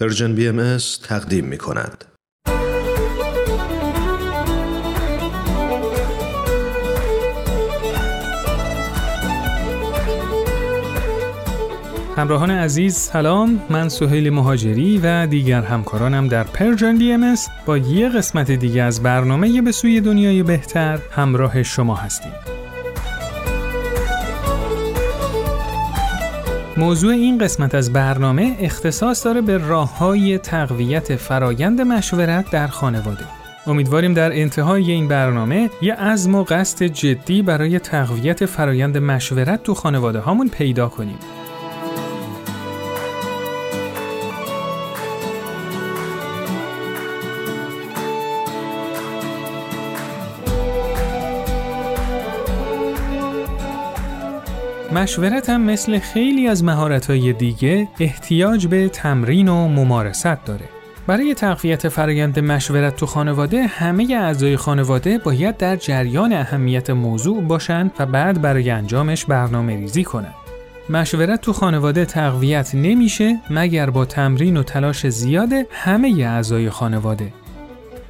Persian BMS تقدیم می کند. همراهان عزیز سلام من سهیل مهاجری و دیگر همکارانم در Persian BMS با یه قسمت دیگه از برنامه به سوی دنیای بهتر همراه شما هستیم. موضوع این قسمت از برنامه اختصاص داره به راه های تقویت فرایند مشورت در خانواده. امیدواریم در انتهای این برنامه یه عزم و قصد جدی برای تقویت فرایند مشورت تو خانواده هامون پیدا کنیم. مشورت هم مثل خیلی از مهارت‌های دیگه احتیاج به تمرین و ممارست داره. برای تقویت فرایند مشورت تو خانواده همه اعضای خانواده باید در جریان اهمیت موضوع باشند و بعد برای انجامش برنامه ریزی کنند. مشورت تو خانواده تقویت نمیشه مگر با تمرین و تلاش زیاد همه اعضای خانواده.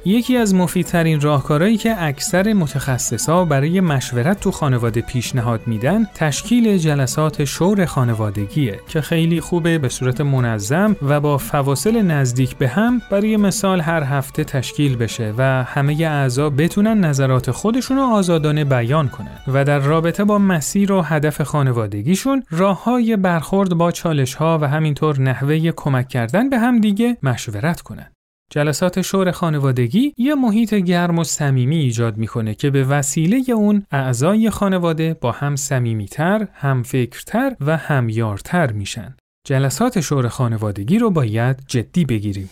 یکی از مفیدترین راهکارهایی که اکثر متخصصا برای مشورت تو خانواده پیشنهاد میدن تشکیل جلسات شور خانوادگیه که خیلی خوبه به صورت منظم و با فواصل نزدیک به هم برای مثال هر هفته تشکیل بشه و همه اعضا بتونن نظرات خودشون رو آزادانه بیان کنن و در رابطه با مسیر و هدف خانوادگیشون راه های برخورد با چالش ها و همینطور نحوه کمک کردن به هم دیگه مشورت کنن. جلسات شور خانوادگی یه محیط گرم و صمیمی ایجاد می‌کنه که به وسیله اون اعضای خانواده با هم صمیمیتر، هم فکرتر و همیارتر میشن. جلسات شور خانوادگی رو باید جدی بگیریم.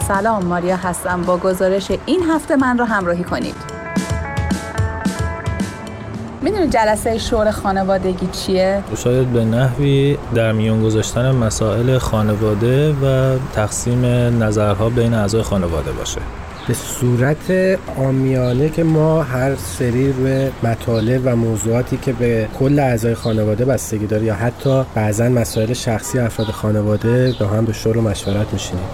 سلام ماریا هستم با گزارش این هفته من رو همراهی کنید. می‌دونی جلسه شور خانوادگی چیه؟ شاید به نحوی در میان گذاشتن مسائل خانواده و تقسیم نظرها بین اعضای خانواده باشه. به صورت آمیانه که ما هر سری روی مطالب و موضوعاتی که به کل اعضای خانواده بستگی داره یا حتی بعضا مسائل شخصی افراد خانواده با هم به شور و مشورت میشینیم.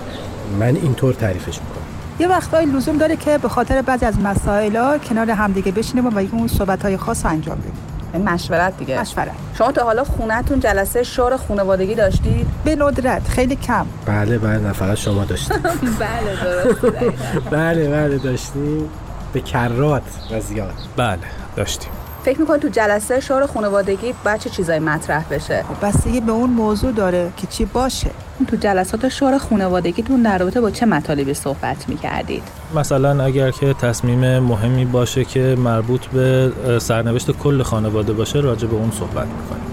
من اینطور تعریفش می‌کنم. یه وقتایی لزوم داره که به خاطر بعضی از مسائل ها کنار همدیگه بشینیم و اون صحبت های خاص انجام بدیم. مشورت دیگه. مشورت. شما تا حالا خونتون جلسه شور خانوادگی داشتید؟ به ندرت خیلی کم. بله بله فقط شما داشتید. بله درست بله بله داشتیم. به کرات و زیاد. بله داشتیم. فکر می‌کنید تو جلسه شور خانوادگی باید چه چیزایی مطرح بشه؟ خب، بستگی به اون موضوع داره که چی باشه. تو جلسات شور خانوادگیتون در رابطه با چه مطالبی صحبت می‌کردید؟ مثلا اگر که تصمیم مهمی باشه که مربوط به سرنوشت کل خانواده باشه راجع به اون صحبت می‌کنیم.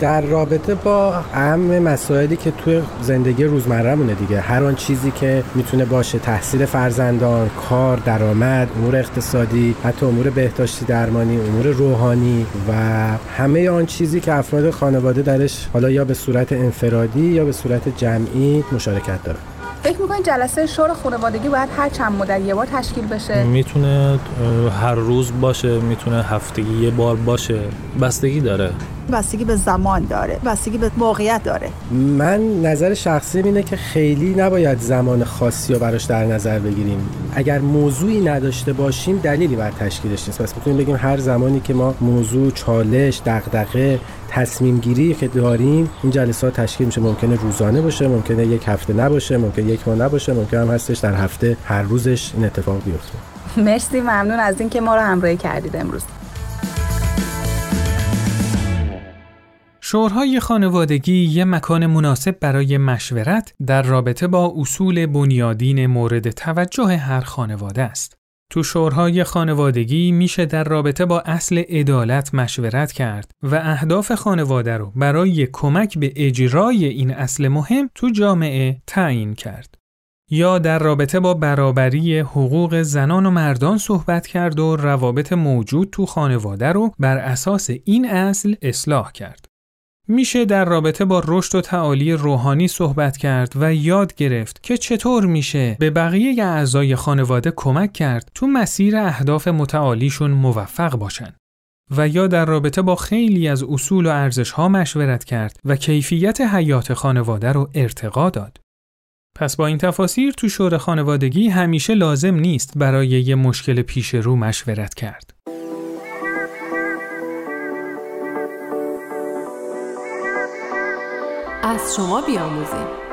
در رابطه با اهم مسائلی که توی زندگی روزمرهمونه دیگه. هر آن چیزی که می‌تونه باشه تحصیل فرزندان کار درآمد امور اقتصادی حتی امور بهداشتی درمانی امور روحانی و همه آن چیزی که افراد خانواده درش حالا یا به صورت انفرادی یا به صورت جمعی مشارکت داره فکر می‌کنید جلسه شور خانوادگی باید هر چند مدت یه بار تشکیل بشه؟ می‌تونه هر روز باشه می‌تونه هفتگی یه بار باشه. بستگی داره. بستگی به زمان داره بستگی به موقعیت داره. من نظر شخصی اینه که خیلی نباید زمان خاصی رو براش در نظر بگیریم. اگر موضوعی نداشته باشیم دلیلی بر تشکیلش نیست. پس می‌تونیم بگیم هر زمانی که ما موضوع چالش دغدغه تصمیم گیری که داریم این جلسات تشکیل میشه. ممکنه روزانه باشه ممکنه یک هفته نباشه ممکنه یک ماه نباشه ممکنه هم هستش در هفته هر روزش این اتفاق بیفته. مرسی ممنون از اینکه ما رو همراهی کردید امروز. شورهای خانوادگی یه مکان مناسب برای مشورت در رابطه با اصول بنیادین مورد توجه هر خانواده است. تو شورهای خانوادگی میشه در رابطه با اصل عدالت مشورت کرد و اهداف خانواده رو برای کمک به اجرای این اصل مهم تو جامعه تعیین کرد. یا در رابطه با برابری حقوق زنان و مردان صحبت کرد و روابط موجود تو خانواده رو بر اساس این اصل اصلاح کرد. میشه در رابطه با رشد و تعالی روحانی صحبت کرد و یاد گرفت که چطور میشه به بقیه اعضای خانواده کمک کرد تو مسیر اهداف متعالیشون موفق باشن. و یا در رابطه با خیلی از اصول و ارزش ها مشورت کرد و کیفیت حیات خانواده رو ارتقا داد. پس با این تفاسیر تو شور خانوادگی همیشه لازم نیست برای یه مشکل پیش رو مشورت کرد. از شما بیاموزیم.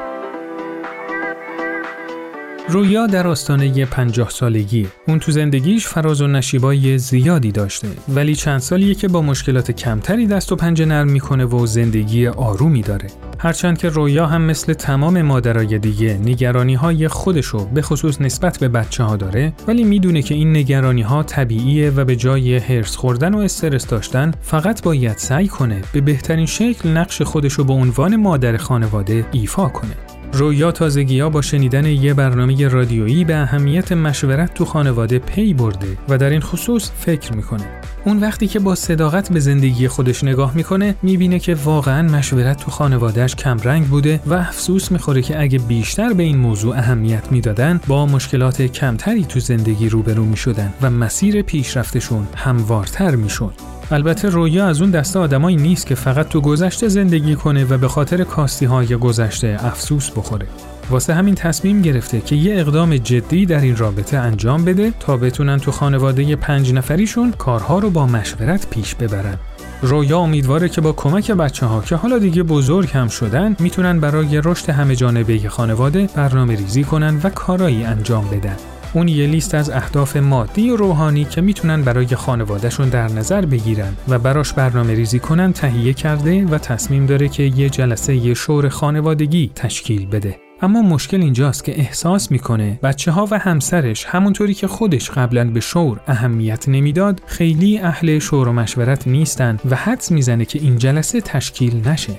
رویا در آستانه پنجاه سالگی. اون تو زندگیش فراز و نشیبای زیادی داشته. ولی چند سالیه که با مشکلات کمتری دست و پنجه نرم می‌کنه و زندگی آرومی داره. هرچند که رویا هم مثل تمام مادرای دیگه نگرانی های خودشو به خصوص نسبت به بچه ها داره ولی می‌دونه که این نگرانی ها طبیعیه و به جای هرس خوردن و استرس داشتن فقط باید سعی کنه به بهترین شکل نقش خودشو به عنوان مادر خانواده ایفا کنه. رویا تازگی با شنیدن یه برنامه رادیویی به اهمیت مشورت تو خانواده پی برده و در این خصوص فکر می‌کنه. اون وقتی که با صداقت به زندگی خودش نگاه می‌کنه می‌بینه که واقعا مشورت تو خانوادهش کمرنگ بوده و افسوس می‌خوره که اگه بیشتر به این موضوع اهمیت می‌دادن با مشکلات کمتری تو زندگی روبرو می‌شدن و مسیر پیشرفتشون هموارتر می‌شد. البته رویا از اون دسته آدمایی نیست که فقط تو گذشته زندگی کنه و به خاطر کاستی های گذشته افسوس بخوره. واسه همین تصمیم گرفته که یه اقدام جدی در این رابطه انجام بده تا بتونن تو خانواده پنج نفریشون کارها رو با مشورت پیش ببرن. رویا امیدواره که با کمک بچه ها که حالا دیگه بزرگ هم شدن می‌تونن برای رشد همه جانبه خانواده برنامه ریزی کنن و کارایی انجام بدن. اون یه لیست از اهداف مادی و روحانی که می‌تونن برای خانوادهشون در نظر بگیرن و براش برنامه ریزی کنن تهیه کرده و تصمیم داره که یه جلسه یه شور خانوادگی تشکیل بده. اما مشکل اینجاست که احساس می‌کنه بچه ها و همسرش همونطوری که خودش قبلا به شور اهمیت نمی‌داد خیلی اهل شور و مشورت نیستن و حدس می‌زنه که این جلسه تشکیل نشه.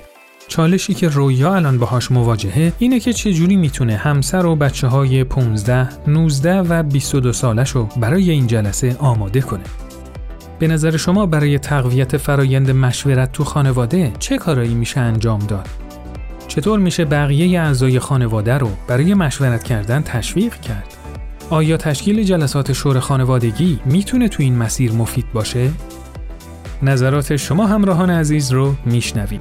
چالشی که رویا الان باهاش مواجهه اینه که چجوری می‌تونه همسر و بچه های 15, 19 و 22 سالش رو برای این جلسه آماده کنه. به نظر شما برای تقویت فرایند مشورت تو خانواده چه کارایی میشه انجام داد؟ چطور میشه بقیه اعضای خانواده رو برای مشورت کردن تشویق کرد؟ آیا تشکیل جلسات شور خانوادگی می‌تونه تو این مسیر مفید باشه؟ نظرات شما همراهان عزیز رو میشنویم.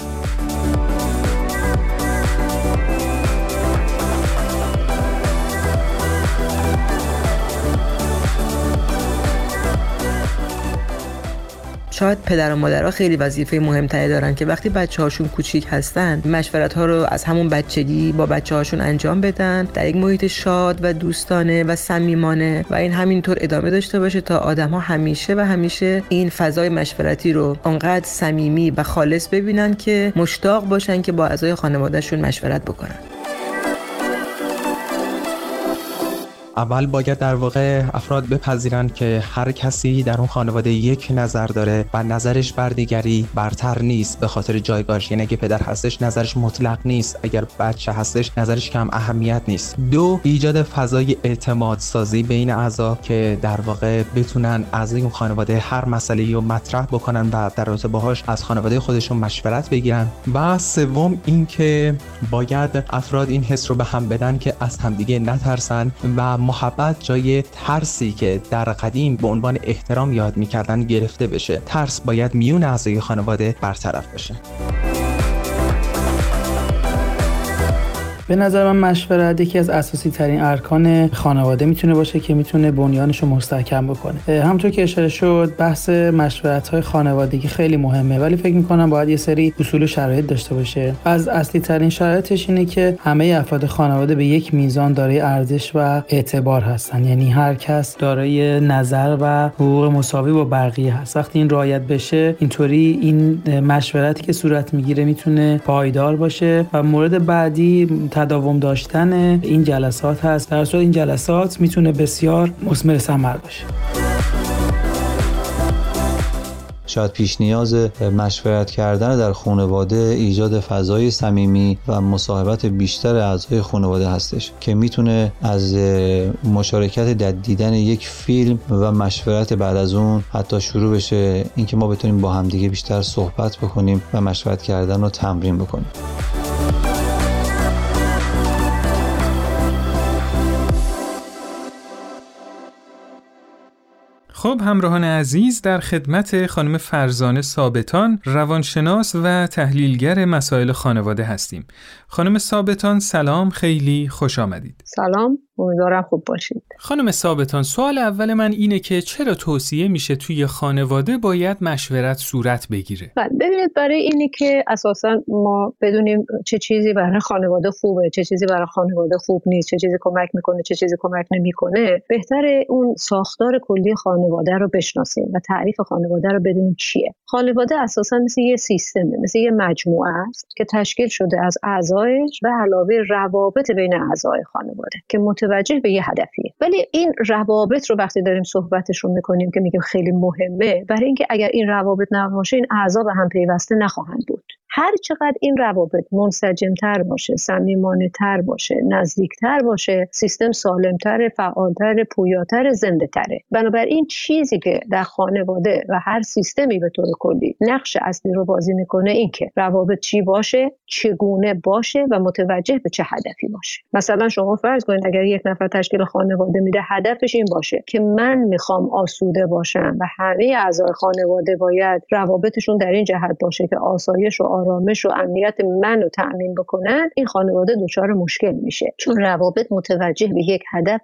شاید پدر و مادرها خیلی وظیفه مهمتری دارن که وقتی بچه هاشون کوچیک هستن مشورت ها رو از همون بچگی با بچه هاشون انجام بدن. در یک محیط شاد و دوستانه و صمیمانه و این همینطور ادامه داشته باشه تا آدم ها همیشه و همیشه این فضای مشورتی رو انقدر صمیمی و خالص ببینن که مشتاق باشن که با اعضای خانوادهشون مشورت بکنن. اول باید در واقع افراد بپذیرند که هر کسی در اون خانواده یک نظر داره و نظرش بر دیگری برتر نیست به خاطر جایگاهش. یعنی اگه پدر هستش نظرش مطلق نیست. اگر بچه هستش نظرش کم اهمیت نیست. دو ایجاد فضای اعتماد سازی بین اعضا که در واقع بتونن از اون خانواده هر مسئله رو مطرح بکنن و در رابطه باهاش از خانواده خودشون مشورت بگیرن. و سوم اینکه باید افراد این حس رو به هم بدن که از همدیگه نترسن و محبت جای ترسی که در قدیم به عنوان احترام یاد می‌کردن گرفته بشه. ترس باید میون اعضای خانواده برطرف بشه. به نظر من مشورت یکی از اساسی ترین ارکان خانواده می‌تونه باشه که می‌تونه بنیانش رو مستحکم بکنه. همونطور که اشاره شد بحث مشورت های خانوادگی خیلی مهمه ولی فکر می‌کنم باید یه سری اصول و شرایط داشته باشه. از اصلی ترین شرایطش اینه که همه افراد خانواده به یک میزان دارای ارزش و اعتبار هستن. یعنی هر کس دارای نظر و حقوق مساوی با بقیه هست. وقتی این رعایت بشه اینطوری این مشورتی که صورت می‌گیره می‌تونه پایدار باشه و مورد بعدی تداوم داشتن این جلسات هست. در صورت این جلسات می‌تونه بسیار مثمر ثمر باشه. شاید پیش نیاز مشورت کردن در خانواده ایجاد فضای صمیمی و مصاحبت بیشتر اعضای خانواده هستش که می‌تونه از مشارکت در دیدن یک فیلم و مشورت بعد از اون حتی شروع بشه. اینکه ما بتونیم با همدیگه بیشتر صحبت بکنیم و مشورت کردن رو تمرین بکنیم. خب همراهان عزیز در خدمت خانم فرزانه ثابتان روانشناس و تحلیلگر مسائل خانواده هستیم. خانم ثابتان سلام خیلی خوش آمدید. سلام امیدوارم خوب باشید. خانم ثابتان سوال اول من اینه که چرا توصیه میشه توی خانواده باید مشورت صورت بگیره؟ ببینید برای اینی که اساسا ما بدونیم چه چیزی برای خانواده خوبه چه چیزی برای خانواده خوب نیست چه چیزی کمک می‌کنه چه چیزی کمک نمی‌کنه بهتر اون ساختار کلی خانواده رو بشناسیم و تعریف خانواده رو بدونیم چیه. خانواده اساسا مثل یه سیستمه مثل یه مجموعه است که تشکیل شده از اعضایش و علاوه روابط بین اعضای خانواده که متوجه به یه هدفیه. ولی این روابط رو وقتی داریم صحبتش رو می‌کنیم که میگیم خیلی مهمه برای اینکه اگر این روابط نباشه این اعضا به هم پیوسته نخواهند بود. هر چقدر این روابط منسجمتر باشه صمیمانه تر باشه نزدیکتر باشه سیستم سالمتر فعالتر پویاتر زنده تره بنابراین چیزی که در خانواده و هر سیستمی به طور کلی نقش اصلی رو بازی می‌کنه این که روابط چی باشه چگونه باشه و متوجه به چه هدفی باشه. مثلا شما فرض کنید اگر یک نفر تشکیل خانواده میده هدفش این باشه که من می‌خوام آسوده باشم و همه اعضای خانواده باید روابطشون در این جهت باشه که آسایش و آرامش و امنیت من رو تأمین بکنن این خانواده دچار مشکل میشه. چون روابط متوجه به یک هدف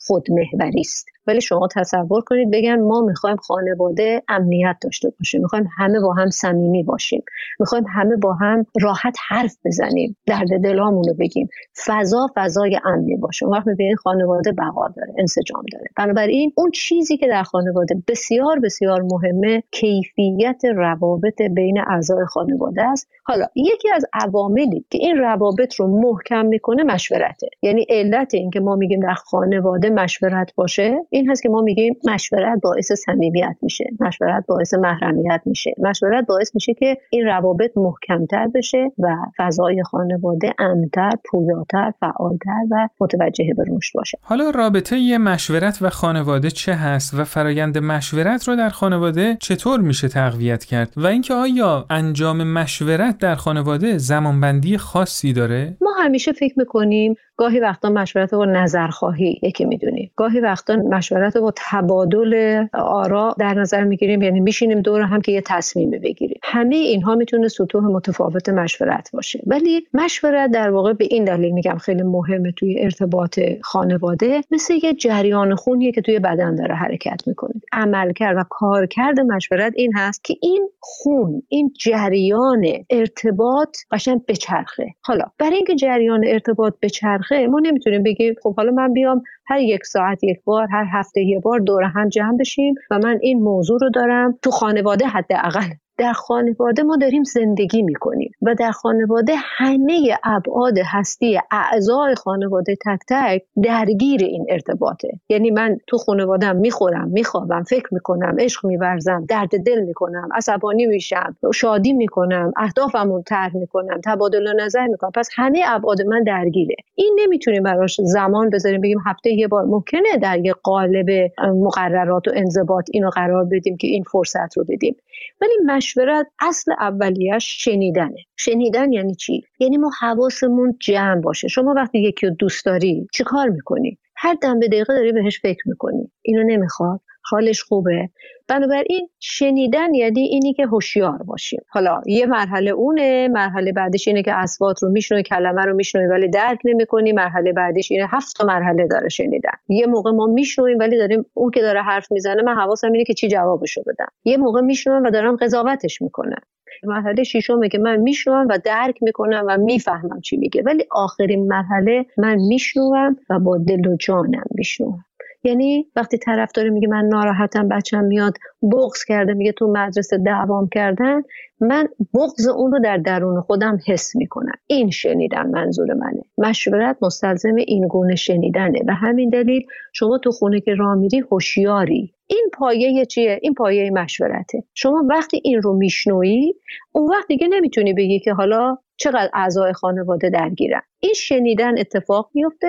خودمهوری است. ولی شما تصور کنید بگن ما می‌خوایم خانواده امنیت داشته باشیم. می‌خوایم همه با هم صمیمی باشیم. می‌خوایم همه با هم راحت حرف بزنیم. درد دلامون رو بگیم. فضا فضای امنی باشه. اون وقت می‌بینید خانواده بقا داره انسجام داره. بنابراین اون چیزی که در خانواده بسیار بسیار مهمه کیفیت روابط بین اعضای خانواده است. حالا یکی از عواملی که این روابط رو محکم می‌کنه مشورته. یعنی علت اینکه ما میگیم در خانواده مشورت باشه این هست که ما میگیم مشورت باعث صمیمیت میشه مشورت باعث محرمیت میشه. مشورت باعث میشه که این روابط محکمتر بشه و فضای خانواده امتر پویاتر فعالتر و متوجه به رشد باشه. حالا رابطه یه مشورت و خانواده چه هست و فرایند مشورت رو در خانواده چطور میشه تقویت کرد؟ و اینکه آیا انجام مشورت در خانواده زمانبندی خاصی داره؟ ما همیشه فکر می‌کنیم گاهی وقتا مشورت با نظرخواهی یکی می‌دونیم. گاهی وقتا مشورت با تبادل آرا در نظر می‌گیریم یعنی میشینیم دور هم که یه تصمیم بگیریم. همه اینها می‌تونه سطوح متفاوت مشورت باشه. ولی مشورت در واقع به این دلیل میگم خیلی مهمه توی ارتباط خانواده. مثل یه جریان خونیه که توی بدن داره حرکت می‌کنه. عملکرد و کارکرد مشورت این هست که این خون این جریان ارتباط قشنگ بچرخه. حالا برای اینکه جریان ارتباط بچرخه ما نمی‌تونیم بگیم خب حالا من بیام هر یک ساعت یک بار هر هفته یک بار دور هم جمع بشیم و من این موضوع رو دارم تو خانواده حداقل. در خانواده ما داریم زندگی می‌کنیم و در خانواده همه ابعاد هستی اعضای خانواده تک تک درگیر این ارتباطه. یعنی من تو خانوادم می‌خورم میخوابم فکر می‌کنم عشق میورزم درد دل می‌کنم عصبانی میشم شادی می‌کنم اهدافم رو طرح می‌کنم تبادل نظر می‌کنم. پس همه ابعاد من درگیره. این نمی‌تونیم براش زمان بذاریم بگیم هفته یه بار. ممکنه در یه قالب مقررات و انضباط اینو قرار بدیم که این فرصت رو بدیم. ولی مشورت اصل اولیش شنیدنه. شنیدن یعنی چی؟ یعنی ما حواسمون جمع باشه. شما وقتی یکی رو دوست داری چیکار می‌کنی؟ هر دم به دقیقه داری بهش فکر می‌کنی. اینو نمی‌خواد؟ حالش خوبه. بنابراین شنیدن یعنی اینی که هوشیار باشیم. حالا یه مرحله اونه مرحله بعدش اینه که اسوات رو میشنوی کلمه رو میشنوی ولی درک نمی‌کنی. مرحله بعدش اینه هفت تا مرحله داره شنیدن. یه موقع ما میشنویم ولی داریم اون که داره حرف می‌زنه من حواسم اینه که چی جوابشو بدم. یه موقع میشنوم و دارم قضاوتش می‌کنم. مرحله ششمه که من میشنوم و درک می‌کنم و می‌فهمم چی میگه. ولی آخرین مرحله من میشنوم و با دل و جانم میشنوم. یعنی وقتی طرف داره میگه من ناراحتم بچم میاد بغض کرده میگه تو مدرسه دعوام کردن من بغض اون رو در درون خودم حس می‌کنم. این شنیدن منظور منه. مشورت مستلزم این گونه شنیدنه. و همین دلیل شما تو خونه که راه میری هوشیاری. این پایه چیه؟ این پایه مشورته. شما وقتی این رو میشنویی اون وقت دیگه نمی‌تونی بگی که حالا چقدر اعضای خانواده درگیرن. این شنیدن اتفاق میفته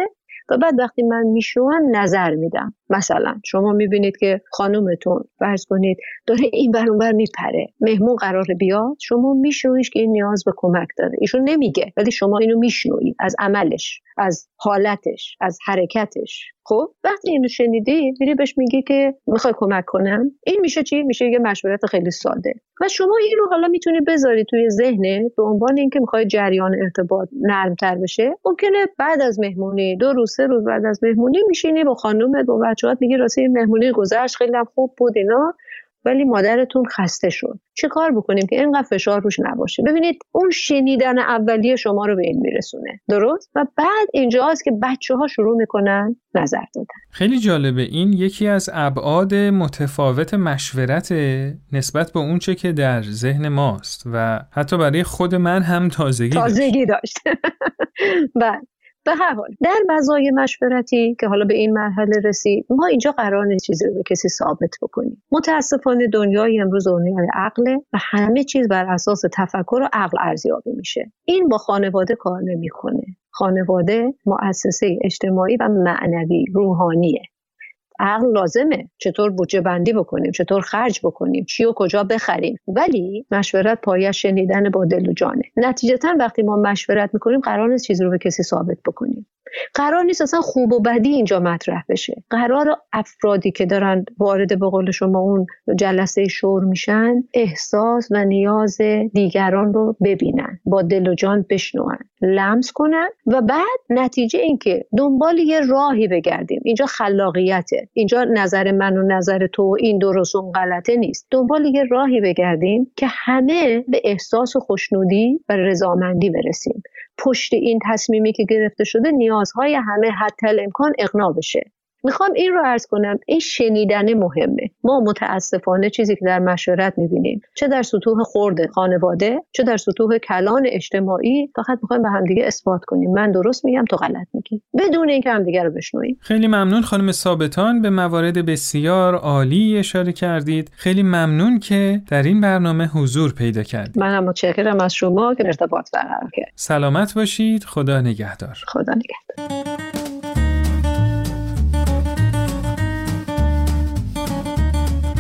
و بعد وقتی من میشنوم نظر میدم. مثلا شما می‌بینید که خانومتون فرض کنید داره این بر اونور میپره. مهمون قرار بیاد شما میشنویش که این نیاز به کمک داره. ایشون نمیگه ولی شما اینو میشنوید از عملش از حالتش از حرکتش. خب وقتی اینو شنیدی میری بهش میگی که می‌خوای کمک کنم. این میشه چی؟ میشه یه مشورت خیلی ساده. و شما این رو حالا می‌تونی بذاری توی ذهنت به عنوان اینکه می‌خوای جریان ارتباط نرمتر بشه. ممکنه بعد از مهمونی دو روز سه روز بعد از مهمونی میشینی با خانومت با بچه‌هات میگی راستی مهمونی گذشت خیلی خوب بود اینا ولی مادرتون خسته شد. چه کار بکنیم که اینقدر فشار روش نباشه؟ ببینید اون شنیدن اولیه شما رو به این میرسونه. درست؟ و بعد اینجاست که بچه ها شروع می‌کنن نظر دادن. خیلی جالبه. این یکی از ابعاد متفاوت مشورت نسبت به اونچه که در ذهن ماست و حتی برای خود من هم تازگی تازگی داشت, داشت. بله. به هر حال در مزای مشورتی که حالا به این مرحله رسید ما اینجا قرار نیست چیزی رو به کسی ثابت بکنیم. متاسفانه دنیای امروز دنیای عقله و همه چیز بر اساس تفکر و عقل ارزیابی میشه. این با خانواده کار نمی‌کنه. خانواده مؤسسه اجتماعی و معنوی روحانیه. عقل لازمه. چطور بودجه بندی بکنیم چطور خرج بکنیم چی و کجا بخریم. ولی مشورت پایش شنیدن با دل و جانه. نتیجتا وقتی ما مشورت می‌کنیم قرار نیست چیزی رو به کسی ثابت بکنیم. قرار نیست اصلا خوب و بدی اینجا مطرح بشه. قرار افرادی که دارن وارد به قول شما اون جلسه شور میشن احساس و نیاز دیگران رو ببینن. با دل و جان بشنون. لمس کنن و بعد نتیجه اینکه دنبال یه راهی بگردیم. اینجا خلاقیته. اینجا نظر من و نظر تو این درست و غلطه نیست. دنبال یه راهی بگردیم که همه به احساس و خوشنودی و رضامندی برسیم. پشت این تصمیمی که گرفته شده نیازهای همه حتی امکان اقنا بشه. می‌خوام این رو ارز کنم این شنیدن مهمه. ما متاسفانه چیزی که در مشورت می‌بینیم چه در سطوح خورده خانواده چه در سطوح کلان اجتماعی فقط می‌خوایم به همدیگه اثبات کنیم. من درست میگم تو غلط میگی. بدون اینکه همدیگه رو بشنویم. خیلی ممنون خانم ثابتان به موارد بسیار عالی اشاره کردید. خیلی ممنون که در این برنامه حضور پیدا کردید. من هم متشکرم از شما که ارتباط برقرار کرد سلامت باشید. خدا نگهدار. خدا نگهدار.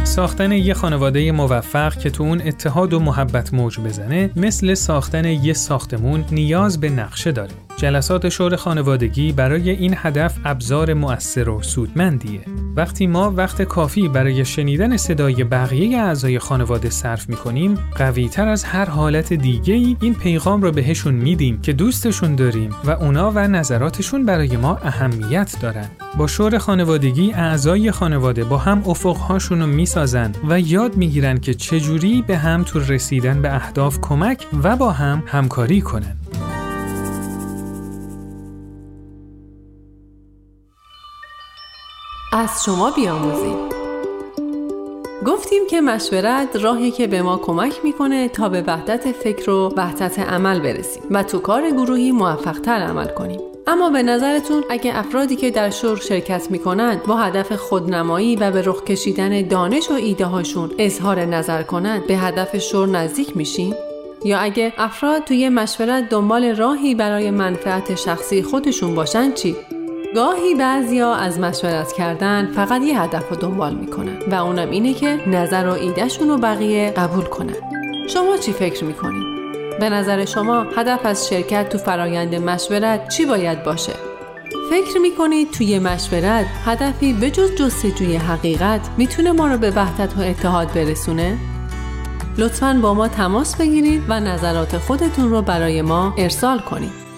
ساختن یه خانواده موفق که تو اون اتحاد و محبت موج بزنه مثل ساختن یه ساختمون نیاز به نقشه داره. جلسات شور خانوادگی برای این هدف ابزار مؤثر و سودمندیه. وقتی ما وقت کافی برای شنیدن صدای بقیه اعضای خانواده صرف می‌کنیم، قویتر از هر حالت دیگه ای این پیغام رو بهشون میدیم که دوستشون داریم و اونا و نظراتشون برای ما اهمیت دارن. با شور خانوادگی اعضای خانواده با هم افقهاشون رو می‌سازن و یاد می‌گیرن که چجوری به هم تو رسیدن به اهداف کمک و با هم همکاری کنن. از شما بیاموزیم گفتیم که مشورت راهی که به ما کمک می‌کنه تا به وحدت فکر و وحدت عمل برسیم و تو کار گروهی موفقتر عمل کنیم اما به نظرتون اگه افرادی که در شور شرکت می‌کنند با هدف خودنمایی و به رخ کشیدن دانش و ایده هاشون اظهار نظر کنند به هدف شور نزدیک میشین؟ یا اگه افراد توی مشورت دنبال راهی برای منفعت شخصی خودشون باشن چی؟ گاهی بعضیا از مشورت کردن فقط یه هدف رو دنبال می‌کنن و اونم اینه که نظر و ایدهشون رو بقیه قبول کنن شما چی فکر می‌کنید؟ به نظر شما هدف از شرکت تو فرایند مشورت چی باید باشه؟ فکر می‌کنید توی مشورت هدفی به جز جستجوی حقیقت می‌تونه ما رو به وحدت و اتحاد برسونه؟ لطفا با ما تماس بگیرید و نظرات خودتون رو برای ما ارسال کنید.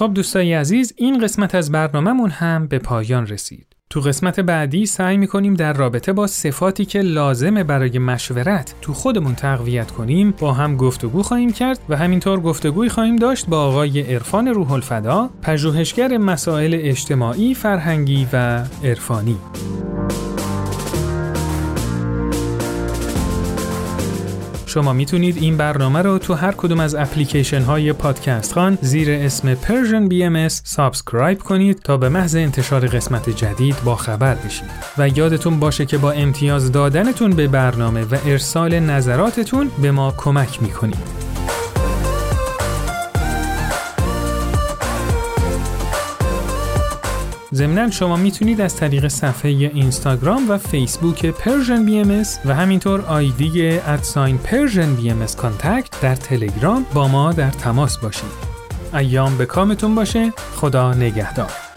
خب دوستای عزیز این قسمت از برنامهمون هم به پایان رسید. تو قسمت بعدی سعی می‌کنیم در رابطه با صفاتی که لازمه برای مشورت تو خودمون تقویت کنیم با هم گفتگو خواهیم کرد و همینطور گفتگوی خواهیم داشت با آقای عرفان روح الفدا پژوهشگر مسائل اجتماعی، فرهنگی و عرفانی. شما می‌تونید این برنامه رو تو هر کدوم از اپلیکیشن های پادکست خوان زیر اسم Persian BMS subscribe کنید تا به محض انتشار قسمت جدید با خبر بشید و یادتون باشه که با امتیاز دادنتون به برنامه و ارسال نظراتتون به ما کمک می‌کنید. ضمناً شما می‌تونید از طریق صفحه اینستاگرام و فیسبوک Persian BMS و همینطور آیدی at sign Persian BMS Contact در تلگرام با ما در تماس باشید. ایام به کامتون باشه خدا نگهدار